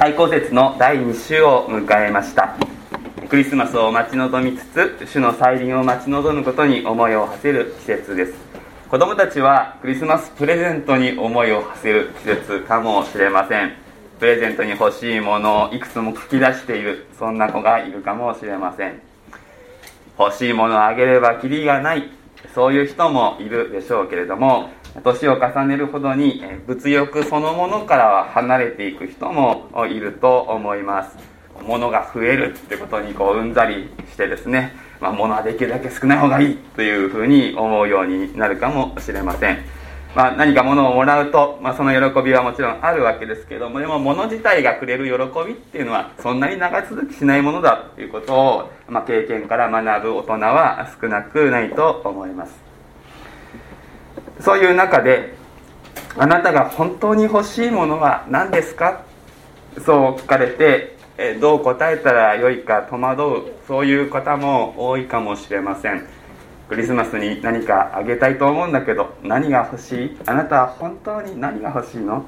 太鼓節の第2週を迎えました。クリスマスを待ち望みつつ主の再臨を待ち望むことに思いを馳せる季節です。子供たちはクリスマスプレゼントに思いを馳せる季節かもしれません。プレゼントに欲しいものをいくつも書き出しているそんな子がいるかもしれません。欲しいものをあげればきりがないそういう人もいるでしょうけれども年を重ねるほどに物欲そのものからは離れていく人もいると思います。物が増えるってことにこううんざりしてですね、まあ、物はできるだけ少ない方がいいというふうに思うようになるかもしれません、まあ、何か物をもらうと、まあ、その喜びはもちろんあるわけですけどもでも物自体がくれる喜びっていうのはそんなに長続きしないものだということを、まあ、経験から学ぶ大人は少なくないと思います。そういう中であなたが本当に欲しいものは何ですか？そう聞かれてどう答えたらよいか？戸惑う。そういう方も多いかもしれません。クリスマスに何かあげたいと思うんだけど何が欲しい？あなたは本当に何が欲しいの？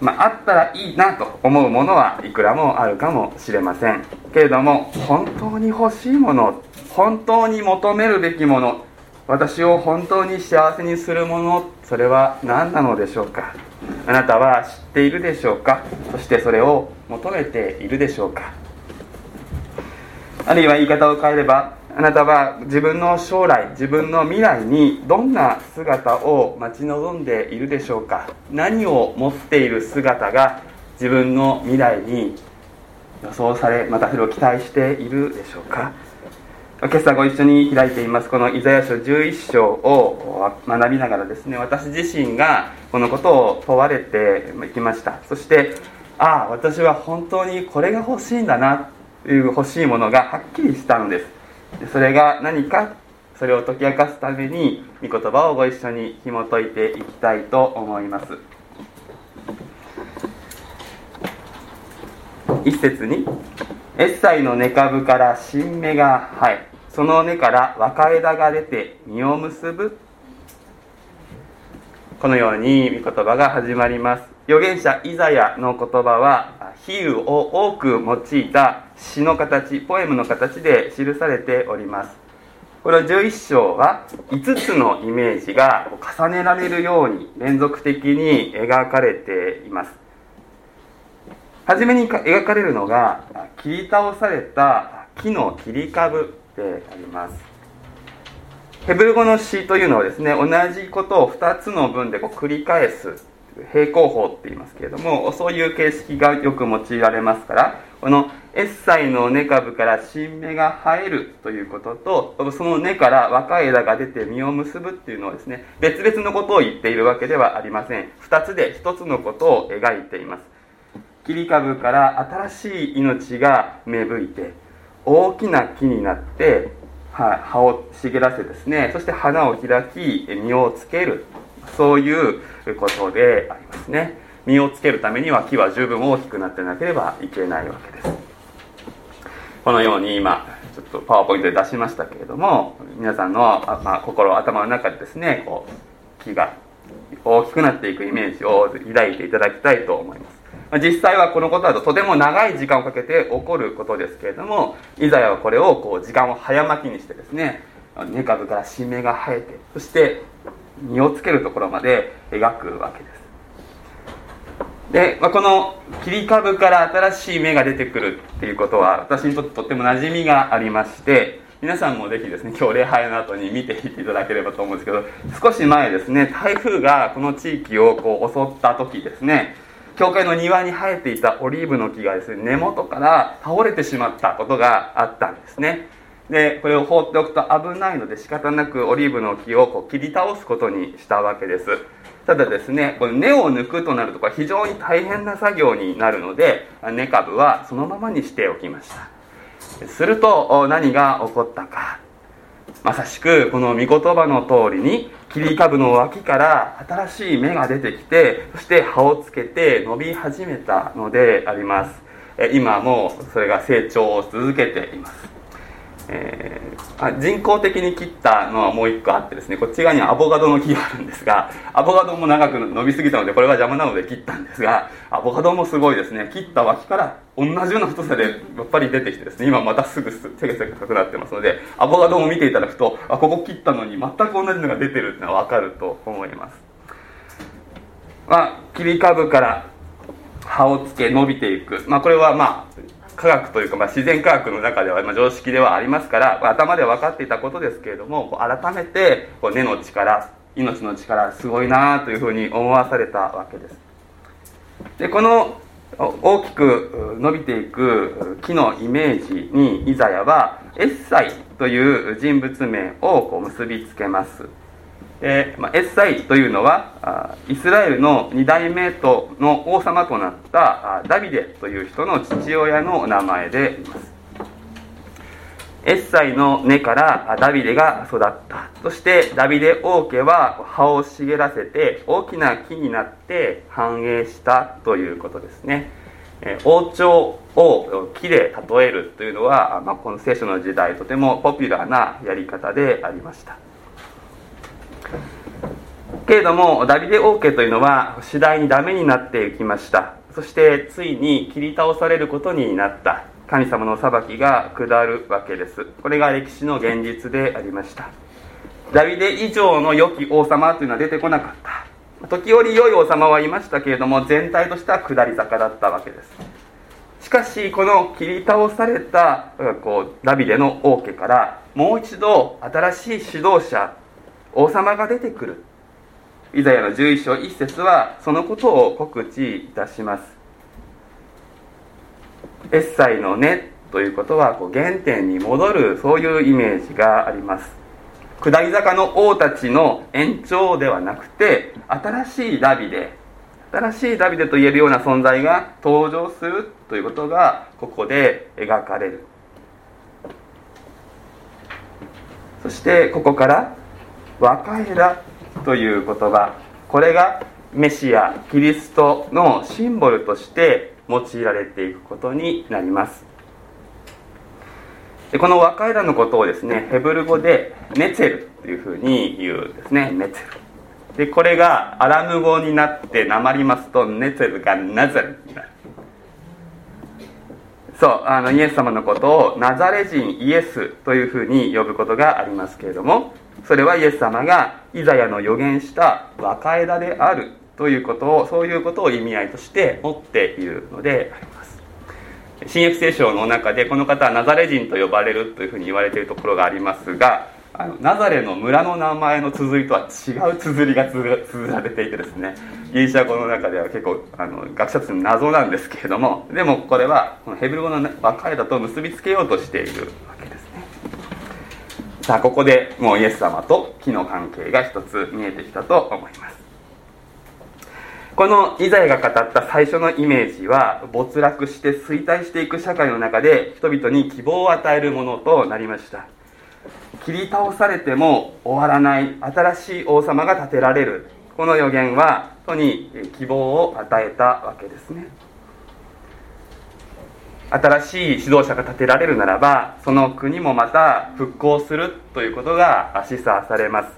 まあ、あったらいいなと思うものはいくらもあるかもしれません。けれども本当に欲しいもの本当に求めるべきもの私を本当に幸せにするものそれは何なのでしょうか？あなたは知っているでしょうか？そしてそれを求めているでしょうか？あるいは言い方を変えればあなたは自分の将来自分の未来にどんな姿を待ち望んでいるでしょうか？何を持っている姿が自分の未来に予想されまたそれを期待しているでしょうか？今朝ご一緒に開いています。このイザヤ書11章を学びながらですね私自身がこのことを問われていきました。そしてああ私は本当にこれが欲しいんだなという欲しいものがはっきりしたのです。それが何かそれを解き明かすために御言葉をご一緒に紐解いていきたいと思います。一節に「エッサイの根株から新芽が生えその根から若枝が出て実を結ぶ」このように御言葉が始まります。預言者イザヤの言葉は比喩を多く用いた詩の形ポエムの形で記されております。これは11章は5つのイメージが重ねられるように連続的に描かれています。初めに描かれるのが切り倒された木の切り株。であります。ヘブル語の詩というのはですね同じことを2つの文でこう繰り返す平行法って言いますけれどもそういう形式がよく用いられますからこのエッサイの根株から新芽が生えるということとその根から若い枝が出て実を結ぶっていうのはですね別々のことを言っているわけではありません。2つで1つのことを描いています。切り株から新しい命が芽吹いて大きな木になって葉を茂らせですね。そして花を開き実をつける。そういうことでありますね。実をつけるためには木は十分大きくなってなければいけないわけです。このように今ちょっとパワーポイントで出しましたけれども皆さんの、まあ、心頭の中でですねこう木が大きくなっていくイメージを抱いていただきたいと思います。実際はこのことだととても長い時間をかけて起こることですけれどもイザヤはこれをこう時間を早巻きにしてですね根株から新芽が生えてそして実をつけるところまで描くわけです。で、まあ、この切り株から新しい芽が出てくるっていうことは私にとってとっても馴染みがありまして皆さんもぜひですね今日礼拝の後に見ていっていただければと思うんですけど少し前ですね台風がこの地域をこう襲った時ですね教会の庭に生えていたオリーブの木がですね根元から倒れてしまったことがあったんですね。でこれを放っておくと危ないので仕方なくオリーブの木をこう切り倒すことにしたわけです。ただですねこの根を抜くとなるとこれ非常に大変な作業になるので根株はそのままにしておきました。すると何が起こったか。まさしくこの御言葉の通りに切り株の脇から新しい芽が出てきてそして葉をつけて伸び始めたのであります。今もそれが成長を続けています。えー、人工的に切ったのはもう一個あってですねこっち側にはアボカドの木があるんですがアボカドも長く伸びすぎたのでこれは邪魔なので切ったんですがアボカドもすごいですね。切った脇から同じような太さでやっぱり出てきてですね今またすぐせけせけ高くなってますのでアボカドも見ていただくとあここ切ったのに全く同じのが出てるっていうのは分かると思います、まあ、切り株から葉をつけ伸びていく、まあ、これはまあ科学というか、まあ、自然科学の中では、まあ、常識ではありますから、まあ、頭では分かっていたことですけれども改めてこう根の力命の力すごいなというふうに思わされたわけです。でこの大きく伸びていく木のイメージにイザヤはエッサイという人物名をこう結びつけます。えまあ、エッサイというのはイスラエルの2代目との王様となったダビデという人の父親の名前でいます。エッサイの根からダビデが育った。そしてダビデ王家は葉を茂らせて大きな木になって繁栄したということですね。え王朝を木で例えるというのは、まあ、この聖書の時代とてもポピュラーなやり方でありました。けれどもダビデ王家というのは次第にダメになっていきました。そしてついに切り倒されることになった。神様の裁きが下るわけです。これが歴史の現実でありました。ダビデ以上の良き王様というのは出てこなかった。時折良い王様はいましたけれども全体としては下り坂だったわけです。しかしこの切り倒されたこうダビデの王家からもう一度新しい指導者王様が出てくる。イザヤの11章1節はそのことを告知いたします。エッサイの根ということはこう原点に戻るそういうイメージがあります。下り坂の王たちの延長ではなくて新しいダビデ。新しいダビデと言えるような存在が登場するということがここで描かれる。そしてここから若枝という言葉。これがメシアキリストのシンボルとして用いられていくことになります。でこの若枝のことをですねヘブル語でネツェルというふうに言うんですね。ネツェル。でこれがアラム語になってなまりますとネツェルがナザルになる。そうあのイエス様のことをナザレ人イエスというふうに呼ぶことがありますけれどもそれはイエス様がイザヤの予言した若枝であるということをそういうことを意味合いとして持っているのであります。新約聖書の中でこの方はナザレ人と呼ばれるというふうに言われているところがありますがあのナザレの村の名前の綴りとは違う綴りが綴られていてですねギリシャ語の中では結構あの学者としての謎なんですけれどもでもこれはこのヘブル語の若枝と結びつけようとしているわけです。さあここでもうイエス様と木の関係が一つ見えてきたと思います。このイザヤが語った最初のイメージは没落して衰退していく社会の中で人々に希望を与えるものとなりました。切り倒されても終わらない新しい王様が建てられる。この予言は都に希望を与えたわけですね。新しい指導者が立てられるならばその国もまた復興するということが示唆されます。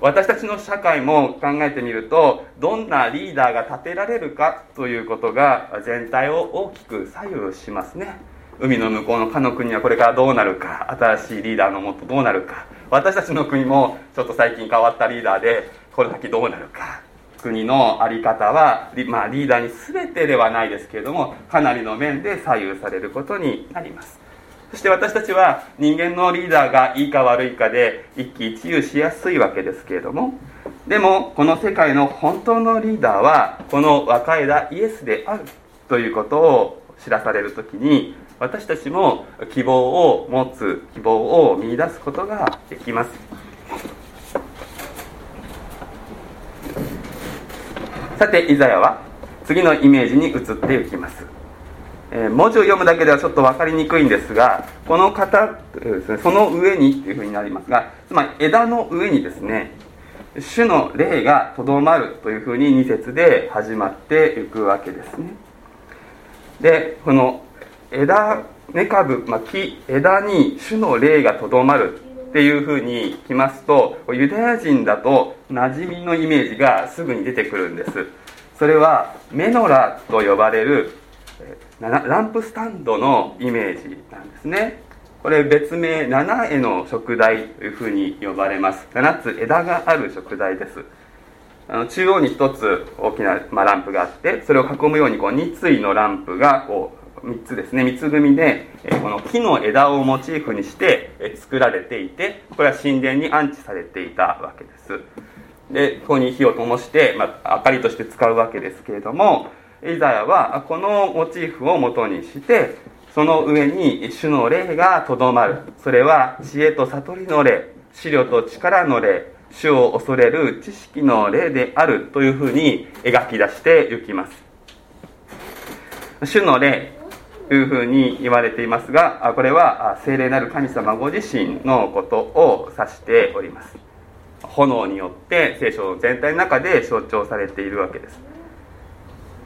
私たちの社会も考えてみるとどんなリーダーが立てられるかということが全体を大きく左右しますね。海の向こうのかの国はこれからどうなるか新しいリーダーのもとどうなるか。私たちの国もちょっと最近変わったリーダーでこれ先どうなるか。国の在り方は、まあ、リーダーに全てではないですけれどもかなりの面で左右されることになります。そして私たちは人間のリーダーがいいか悪いかで一喜一憂しやすいわけですけれどもでもこの世界の本当のリーダーはこの若枝イエスであるということを知らされる時に私たちも希望を持つ希望を見いだすことができます。さてイザヤは次のイメージに移っていきます、えー、文字を読むだけではちょっと分かりにくいんですがこの方その上にっていうふうになりますがつまり枝の上にですね主の霊がとどまるというふうに2節で始まっていくわけですね。でこの枝根株、まあ、木枝に主の霊がとどまるっていうふうにきますとユダヤ人だと馴染みのイメージがすぐに出てくるんです。それはメノラと呼ばれるランプスタンドのイメージなんですね。これ別名七重の食材というふうに呼ばれます。7つ枝がある食材です。あの中央に1つ大きな、ま、ランプがあってそれを囲むようにこう2対のランプがこう3つですね。3つ組で、えこの木の枝をモチーフにして、え作られていてこれは神殿に安置されていたわけです。でここに火を灯して、まあ、明かりとして使うわけですけれどもイザヤはこのモチーフを元にしてその上に主の霊がとどまる。それは知恵と悟りの霊資料と力の霊主を恐れる知識の霊であるというふうに描き出していきます。主の霊いうふうに言われていますがこれは聖霊なる神様ご自身のことを指しております。炎によって聖書全体の中で象徴されているわけです。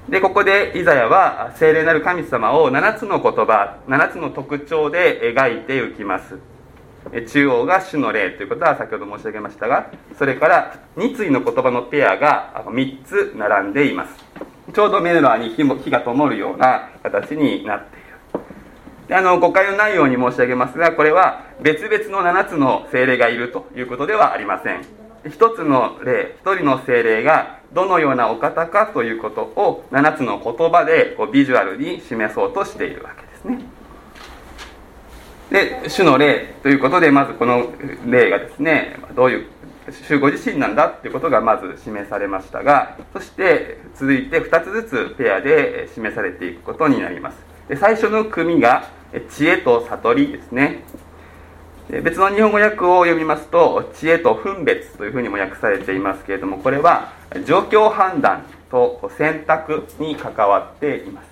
でここでイザヤは聖霊なる神様を7つの言葉7つの特徴で描いていきます。中央が主の霊ということは先ほど申し上げましたがそれから2対の言葉のペアが3つ並んでいます。ちょうどメルラに火も火が灯るような形になっている。であの誤解のないように申し上げますがこれは別々の7つの精霊がいるということではありません。一つの霊一人の精霊がどのようなお方かということを7つの言葉でこうビジュアルに示そうとしているわけですね。で主の霊ということでまずこの霊がですねどういう主ご自身なんだということがまず示されましたがそして続いて2つずつペアで示されていくことになります。で最初の組が知恵と悟りですね。別の日本語訳を読みますと知恵と分別というふうにも訳されていますけれどもこれは状況判断と選択に関わっています。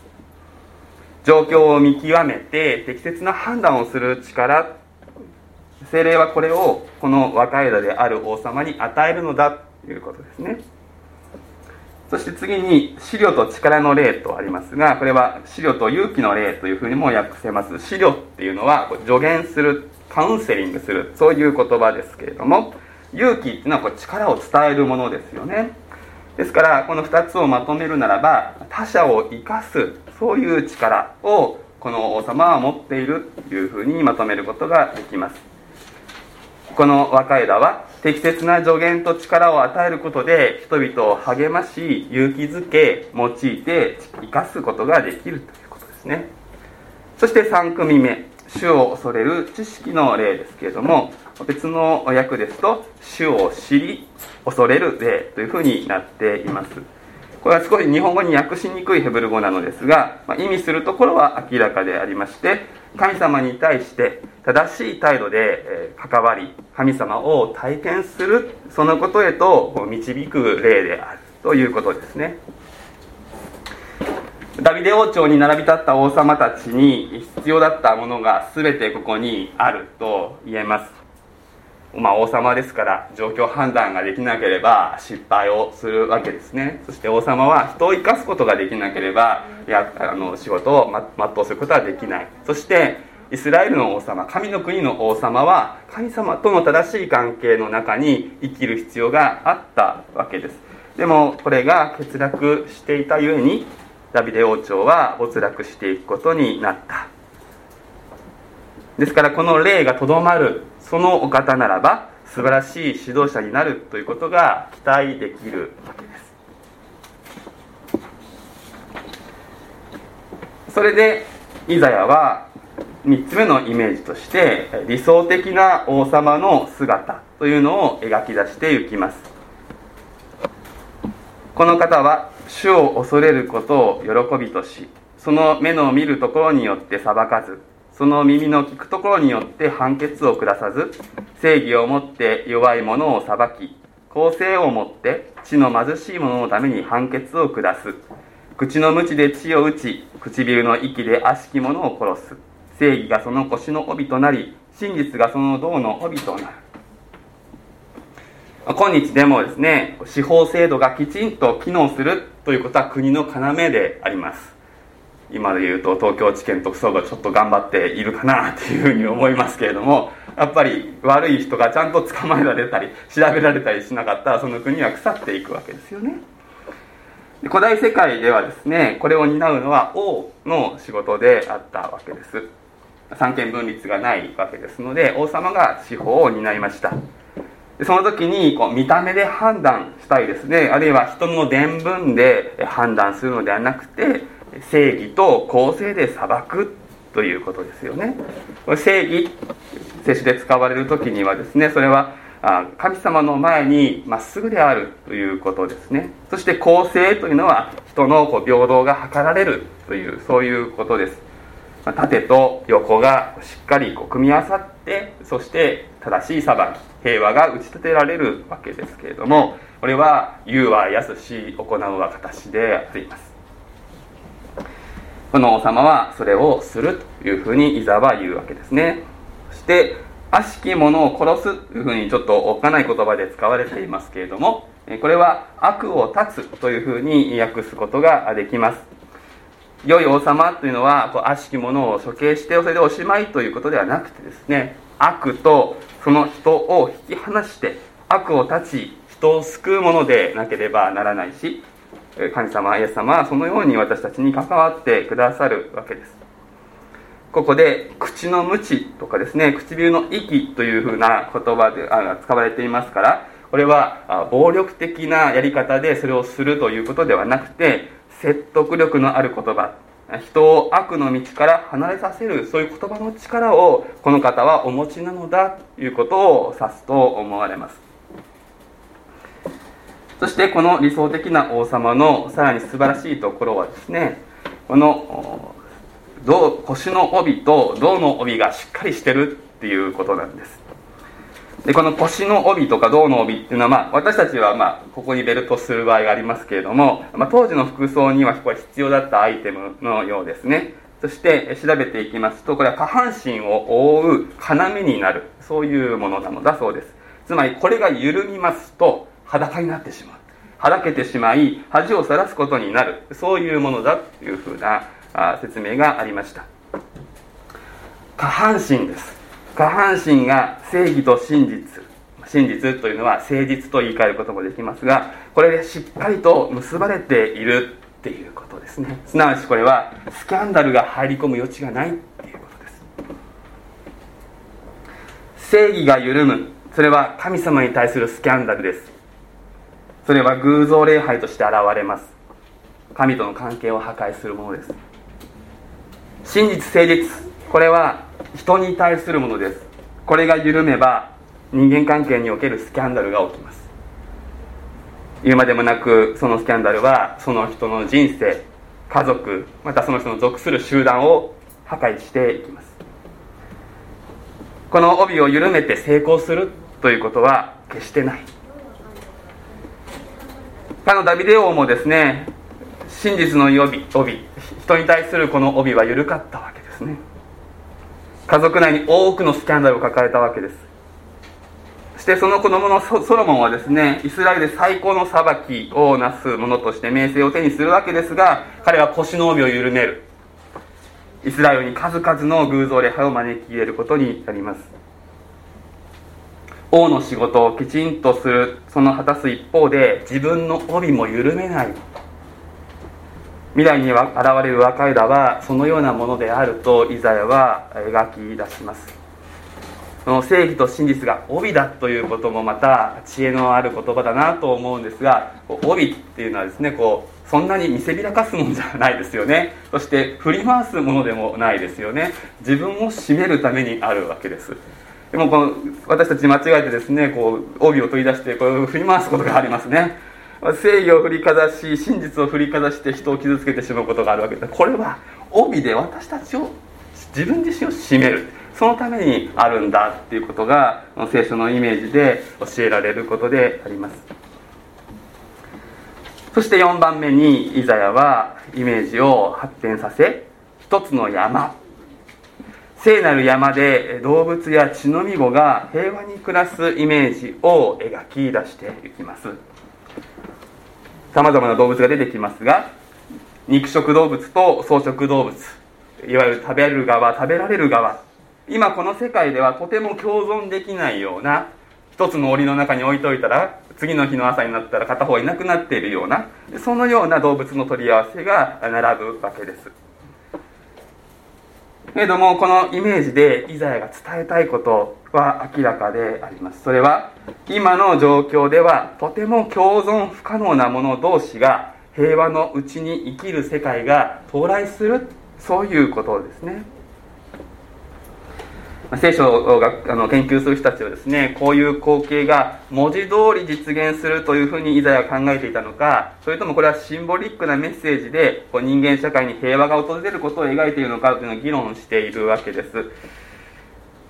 状況を見極めて適切な判断をする力精霊はこれをこの若い枝である王様に与えるのだということですね。そして次に資料と力の霊とありますがこれは資料と勇気の霊というふうにも訳せます。資料っていうのは助言するカウンセリングするそういう言葉ですけれども勇気っていうのはこれ力を伝えるものですよね。ですからこの2つをまとめるならば他者を生かすそういう力をこの王様は持っているというふうにまとめることができます。この若枝は適切な助言と力を与えることで人々を励まし勇気づけ用いて生かすことができるということですね。そして3組目主を恐れる知識の例ですけれども別の訳ですと主を知り恐れる例というふうになっています。これは少し日本語に訳しにくいヘブル語なのですが、まあ、意味するところは明らかでありまして神様に対して正しい態度で関わり神様を体験するそのことへと導く例であるということですね。ダビデ王朝に並び立った王様たちに必要だったものが全てここにあると言えます。まあ王様ですから状況判断ができなければ失敗をするわけですね。そして王様は人を生かすことができなければやあの仕事を全うすることはできない。そしてイスラエルの王様神の国の王様は神様との正しい関係の中に生きる必要があったわけです。でもこれが欠落していたゆえにダビデ王朝は没落していくことになった。ですからこの霊がとどまるそのお方ならば素晴らしい指導者になるということが期待できるわけです。それでイザヤは3つ目のイメージとして理想的な王様の姿というのを描き出していきます。この方は主を恐れることを喜びとしその目の見るところによって裁かずその耳の聞くところによって判決を下さず正義をもって弱い者を裁き公正をもって地の貧しい者のために判決を下す。口の鞭で血を打ち唇の息で悪しき者を殺す。正義がその腰の帯となり真実がその銅の帯となる。今日でもですね司法制度がきちんと機能するということは国の要であります。今で言うと東京地検特捜がちょっと頑張っているかなっていうふうに思いますけれどもやっぱり悪い人がちゃんと捕まえられたり調べられたりしなかったらその国は腐っていくわけですよね。古代世界ではですねこれを担うのは王の仕事であったわけです。三権分立がないわけですので王様が司法を担いました。その時にこう見た目で判断したいですね。あるいは人の伝聞で判断するのではなくて正義と公正で裁くということですよね。正義聖書で使われる時にはですねそれは神様の前にまっすぐであるということですね。そして公正というのは人のこう平等が図られるというそういうことです。縦と横がしっかりこう組み合わさってそして正しい裁き平和が打ち立てられるわけですけれどもこれは言うはやすし行うは形であります。この王様はそれをするというふうにイザは言うわけですね。そして悪しき者を殺すというふうにちょっとおっかない言葉で使われていますけれどもこれは悪を断つというふうに訳すことができます。良い王様というのはこう悪しき者を処刑してそれでおしまいということではなくてですね悪とその人を引き離して悪を断ち人を救うものでなければならないし神様イエス様はそのように私たちに関わってくださるわけです。ここで口の無知とかですね唇の息というふうな言葉であ使われていますからこれは暴力的なやり方でそれをするということではなくて説得力のある言葉人を悪の道から離れさせるそういう言葉の力をこの方はお持ちなのだということを指すと思われます。そしてこの理想的な王様のさらに素晴らしいところはですねこの銅腰の帯と銅の帯がしっかりしてるっていうことなんです。でこの腰の帯とか銅の帯っていうのは、まあ、私たちは、まあ、ここにベルトする場合がありますけれども、まあ、当時の服装にはこれ必要だったアイテムのようですね。そして調べていきますとこれは下半身を覆う要になるそういうものなのだそうです。つまりこれが緩みますと裸になってしまう。はだけてしまい恥をさらすことになる。そういうものだというふうな説明がありました。下半身です。下半身が正義と真実。真実というのは誠実と言い換えることもできますがこれでしっかりと結ばれているっていうことですね。すなわちこれはスキャンダルが入り込む余地がないっていうことです。正義が緩む。それは神様に対するスキャンダルです。それは偶像礼拝として現れます。神との関係を破壊するものです。真実誠実。これは人に対するものです。これが緩めば人間関係におけるスキャンダルが起きます。言うまでもなくそのスキャンダルはその人の人生家族またその人の属する集団を破壊していきます。この帯を緩めて成功するということは決してない。かのダビデ王もですね真実の帯帯人に対するこの帯は緩かったわけですね。家族内に多くのスキャンダルを抱えたわけです。そしてその子供のソロモンはですねイスラエルで最高の裁きをなす者として名声を手にするわけですが彼は腰の帯を緩める。イスラエルに数々の偶像礼拝を招き入れることになります。王の仕事をきちんとするその果たす一方で自分の帯も緩めない。未来に現れる若いらはそのようなものであるとイザヤは描き出します。その正義と真実が帯だということもまた知恵のある言葉だなと思うんですが帯っていうのはですねこうそんなに見せびらかすものじゃないですよね。そして振り回すものでもないですよね。自分を締めるためにあるわけです。でもこの私たち間違えてですねこう帯を取り出してこう振り回すことがありますね。正義を振りかざし真実を振りかざして人を傷つけてしまうことがあるわけですこれは帯で私たちを自分自身を締める。そのためにあるんだっていうことが聖書のイメージで教えられることであります。そして4番目にイザヤはイメージを発展させ一つの山聖なる山で動物や血のみ子が平和に暮らすイメージを描き出していきます。さまざまな動物が出てきますが肉食動物と草食動物いわゆる食べる側食べられる側今この世界ではとても共存できないような一つの檻の中に置いといたら次の日の朝になったら片方いなくなっているようなそのような動物の取り合わせが並ぶわけです。けれどもこのイメージでイザヤが伝えたいことは明らかであります。それは今の状況ではとても共存不可能な者同士が平和のうちに生きる世界が到来するそういうことですね。聖書があの研究する人たちはですねこういう光景が文字通り実現するというふうにイザヤは考えていたのかそれともこれはシンボリックなメッセージでこう人間社会に平和が訪れることを描いているのかというのを議論しているわけです、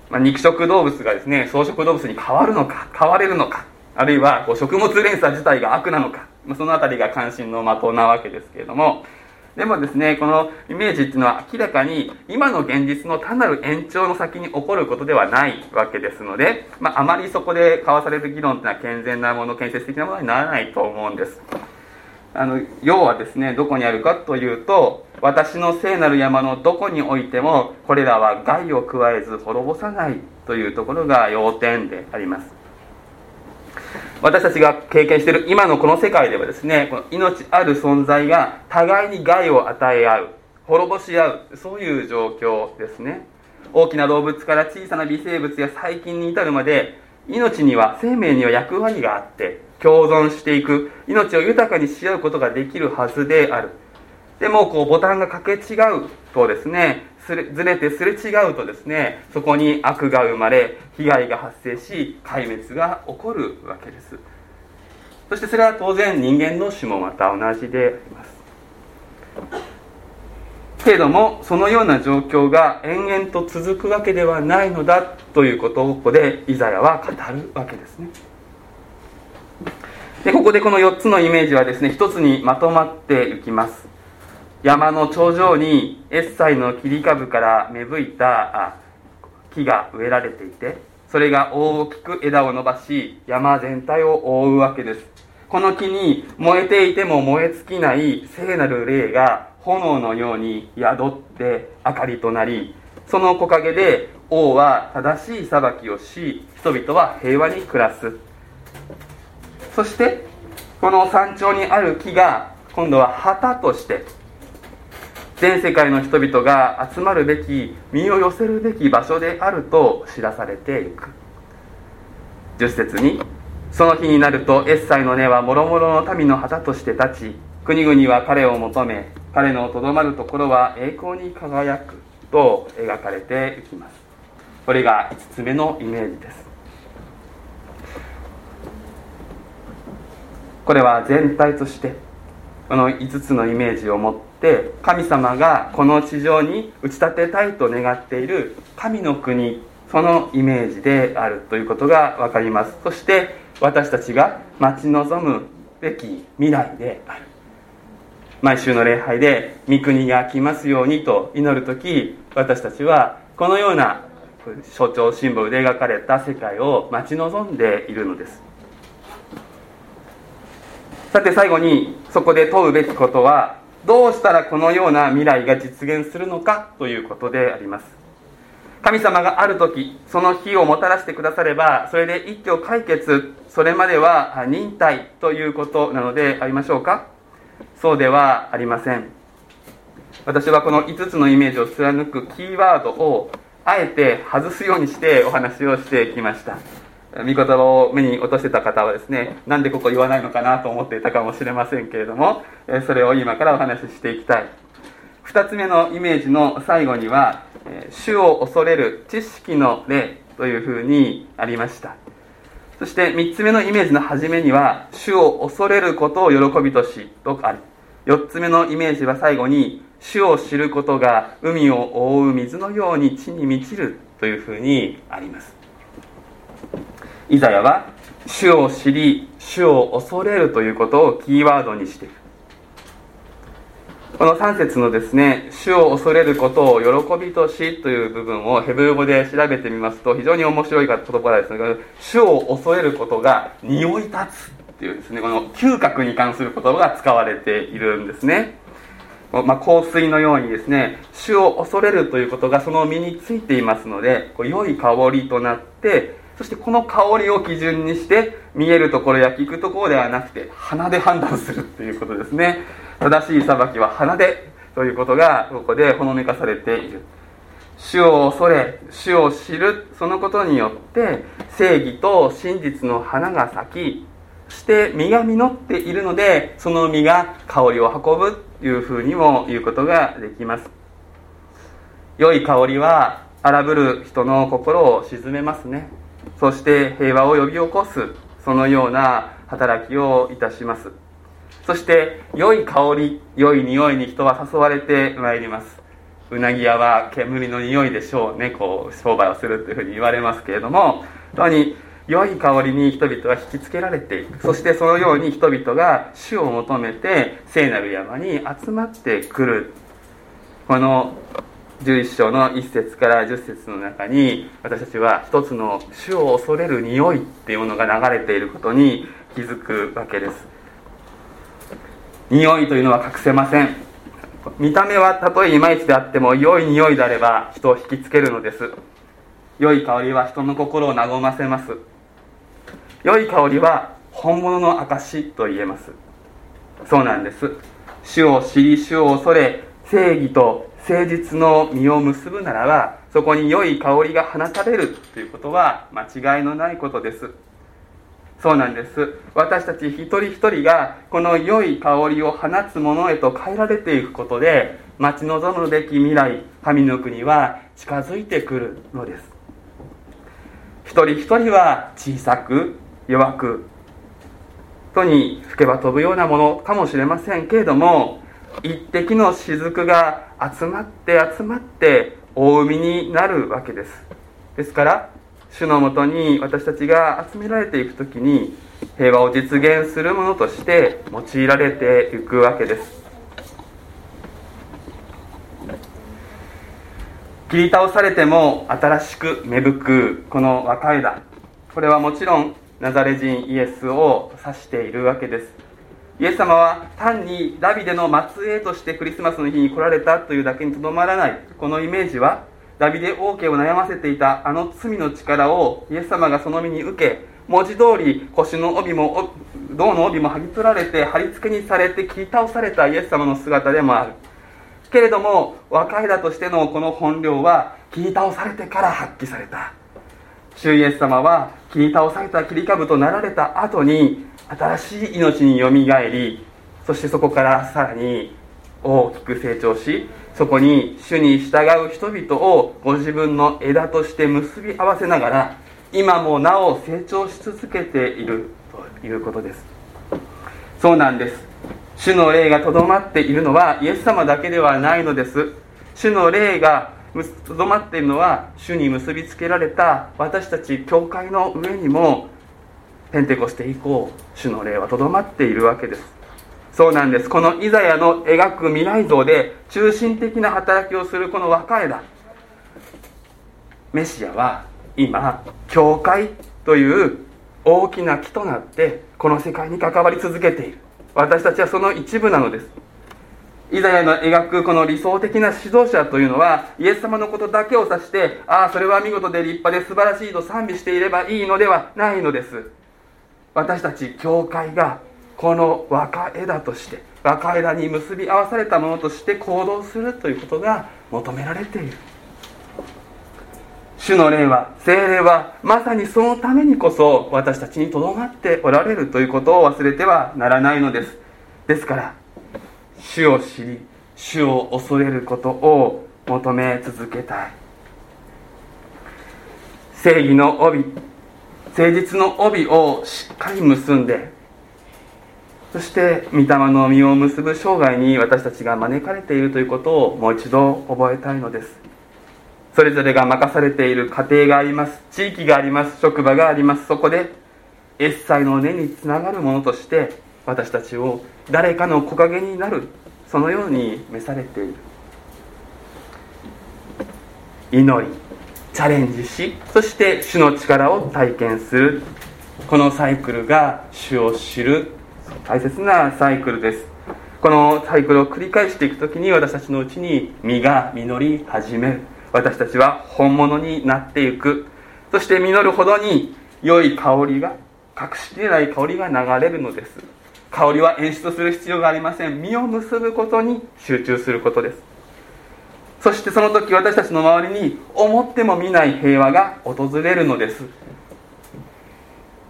まあ、肉食動物がですね草食動物に変わるのか変われるのかあるいはこう食物連鎖自体が悪なのかまその辺りが関心の的なわけですけれどもでもですねこのイメージっていうのは明らかに今の現実の単なる延長の先に起こることではないわけですので、まあ、あまりそこで交わされる議論っていうのは健全なもの建設的なものにならないと思うんです。あの要はですねどこにあるかというと私の聖なる山のどこにおいてもこれらは害を加えず滅ぼさないというところが要点であります。私たちが経験している今のこの世界ではですねこの命ある存在が互いに害を与え合う滅ぼし合うそういう状況ですね。大きな動物から小さな微生物や細菌に至るまで命には生命には役割があって共存していく命を豊かにし合うことができるはずである。でもこうボタンが掛け違うとですねすれずれてすれ違うとですねそこに悪が生まれ被害が発生し壊滅が起こるわけです。そしてそれは当然人間の種もまた同じであります。けれどもそのような状況が延々と続くわけではないのだということをここでイザヤは語るわけですね。でここでこの4つのイメージはですね1つにまとまっていきます。山の頂上にエッサイの切り株から芽吹いた木が植えられていてそれが大きく枝を伸ばし山全体を覆うわけです。この木に燃えていても燃え尽きない聖なる霊が炎のように宿って明かりとなりその木陰で王は正しい裁きをし人々は平和に暮らす。そしてこの山頂にある木が今度は旗として全世界の人々が集まるべき身を寄せるべき場所であると知らされていく。10節にその日になるとエッサイの根はもろもろの民の旗として立ち国々は彼を求め彼のとどまるところは栄光に輝くと描かれていきます。これが5つ目のイメージです。これは全体としてこの5つのイメージを持ってって神様がこの地上に打ち立てたいと願っている神の国そのイメージであるということが分かります。そして私たちが待ち望むべき未来である。毎週の礼拝で御国が来ますようにと祈る時私たちはこのような象徴シンボルで描かれた世界を待ち望んでいるのです。さて最後にそこで問うべきことはどうしたらこのような未来が実現するのかということであります。神様がある時その日をもたらしてくださればそれで一挙解決それまでは忍耐ということなのでありましょうか？そうではありません。私はこの5つのイメージを貫くキーワードをあえて外すようにしてお話をしてきました。御言葉を目に落としてた方はですねなんでここ言わないのかなと思っていたかもしれませんけれどもそれを今からお話ししていきたい。2つ目のイメージの最後には主を恐れる知識の霊というふうにありました。そして3つ目のイメージの初めには主を恐れることを喜びとしとある。4つ目のイメージは最後に主を知ることが海を覆う水のように地に満ちるというふうにあります。イザヤは主を知り主を恐れるということをキーワードにしている。この3節のですね主を恐れることを喜びとしという部分をヘブル語で調べてみますと非常に面白い言葉ですが主を恐れることが匂い立つっていうですねこの嗅覚に関する言葉が使われているんですね。まあ、香水のようにですね主を恐れるということがその身についていますのでこう良い香りとなってそしてこの香りを基準にして見えるところや聞くところではなくて鼻で判断するということですね。正しい裁きは鼻でということがここでほのめかされている。主を恐れ主を知るそのことによって正義と真実の花が咲きそして実が実っているのでその実が香りを運ぶというふうにも言うことができます。良い香りは荒ぶる人の心を鎮めますね。そして平和を呼び起こすそのような働きをいたします。そして良い香り良い匂いに人は誘われてまいります。うなぎ屋は煙の匂いでしょうねこう商売をするというふうに言われますけれども。本当に良い香りに人々は引きつけられていく。そしてそのように人々が主を求めて聖なる山に集まってくる。この11章の1節から10節の中に私たちは一つの主を恐れる匂いっていうものが流れていることに気づくわけです。匂いというのは隠せません。見た目はたとえいまいちであっても良い匂いであれば人を引きつけるのです。良い香りは人の心を和ませます。良い香りは本物の証と言えます。そうなんです。主を知り主を恐れ正義と誠実の実を結ぶならばそこに良い香りが放たれるということは間違いのないことです。そうなんです。私たち一人一人がこの良い香りを放つものへと変えられていくことで待ち望むべき未来神の国は近づいてくるのです。一人一人は小さく弱くとに吹けば飛ぶようなものかもしれませんけれども一滴の雫が集まって集まって大海になるわけです。ですから主のもとに私たちが集められていく時に平和を実現するものとして用いられていくわけです。切り倒されても新しく芽吹くこの若枝これはもちろんナザレ人イエスを指しているわけです。イエス様は単にダビデの末裔としてクリスマスの日に来られたというだけにとどまらない。このイメージはダビデ王家を悩ませていたあの罪の力をイエス様がその身に受け文字通り腰の帯も胴の帯も剥ぎ取られて貼り付けにされて切り倒されたイエス様の姿でもある。けれども若いだとしてのこの本領は切り倒されてから発揮された。主イエス様は切り倒された切り株となられた後に新しい命によみがえりそしてそこからさらに大きく成長しそこに主に従う人々をご自分の枝として結び合わせながら今もなお成長し続けているということです。そうなんです。主の霊がとどまっているのはイエス様だけではないのです。主の霊がとどまっているのは主に結びつけられた私たち教会の上にもペンテコステ以降主の霊はとどまっているわけです。そうなんです。このイザヤの描く未来像で中心的な働きをするこの若枝メシアは今教会という大きな木となってこの世界に関わり続けている。私たちはその一部なのです。イザヤの描くこの理想的な指導者というのはイエス様のことだけを指してああそれは見事で立派で素晴らしいと賛美していればいいのではないのです。私たち教会がこの若枝として若枝に結び合わされたものとして行動するということが求められている。主の霊は精霊はまさにそのためにこそ私たちにとどまっておられるということを忘れてはならないのです。ですから主を知り主を恐れることを求め続けたい。正義の帯誠実の帯をしっかり結んでそして御霊の実を結ぶ生涯に私たちが招かれているということをもう一度覚えたいのです。それぞれが任されている家庭があります。地域があります。職場があります。そこでエッサイの根につながるものとして私たちを誰かの木陰になる。そのように召されている。祈りチャレンジしそして主の力を体験する。このサイクルが主を知る。大切なサイクルです。このサイクルを繰り返していく時に私たちのうちに実が実り始める。私たちは本物になっていく。そして実るほどに良い香りが隠しきれない香りが流れるのです。香りは演出する必要がありません。実を結ぶことに集中することです。そしてその時私たちの周りに思っても見ない平和が訪れるのです。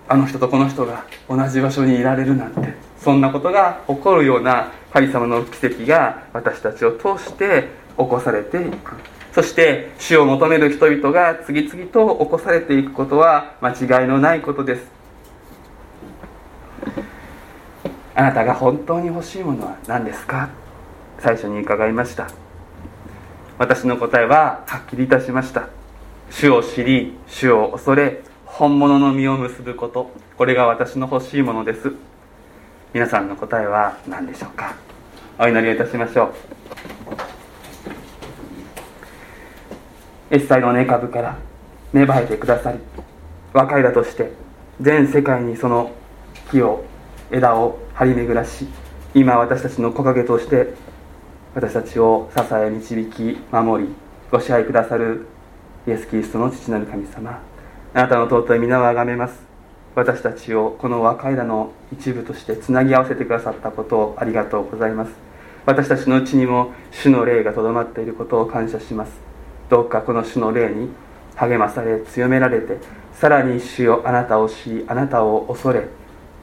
あの人とこの人が同じ場所にいられるなんて。そんなことが起こるような神様の奇跡が私たちを通して起こされていく。そして死を求める人々が次々と起こされていくことは間違いのないことです。あなたが本当に欲しいものは何ですか？最初に伺いました。私の答えははっきりいたしました。主を知り主を恐れ本物の実を結ぶこと。これが私の欲しいものです。皆さんの答えは何でしょうか？お祈りをいたしましょう。エッサイの根株から芽生えてくださり若いだとして全世界にその木を枝を張り巡らし今私たちの木陰として私たちを支え導き守りご支配くださるイエス・キリストの父なる神様。あなたの尊い皆をあがめます。私たちをこの和解だの一部としてつなぎ合わせてくださったことをありがとうございます。私たちのうちにも主の霊がとどまっていることを感謝します。どうかこの主の霊に励まされ強められてさらに主よあなたを知りあなたを恐れ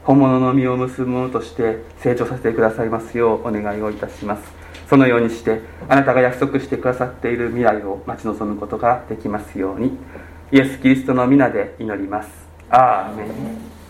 本物の実を結ぶものとして成長させてくださいますようお願いをいたします。そのようにしてあなたが約束してくださっている未来を待ち望むことができますように。イエス・キリストの皆で祈ります。アーメン。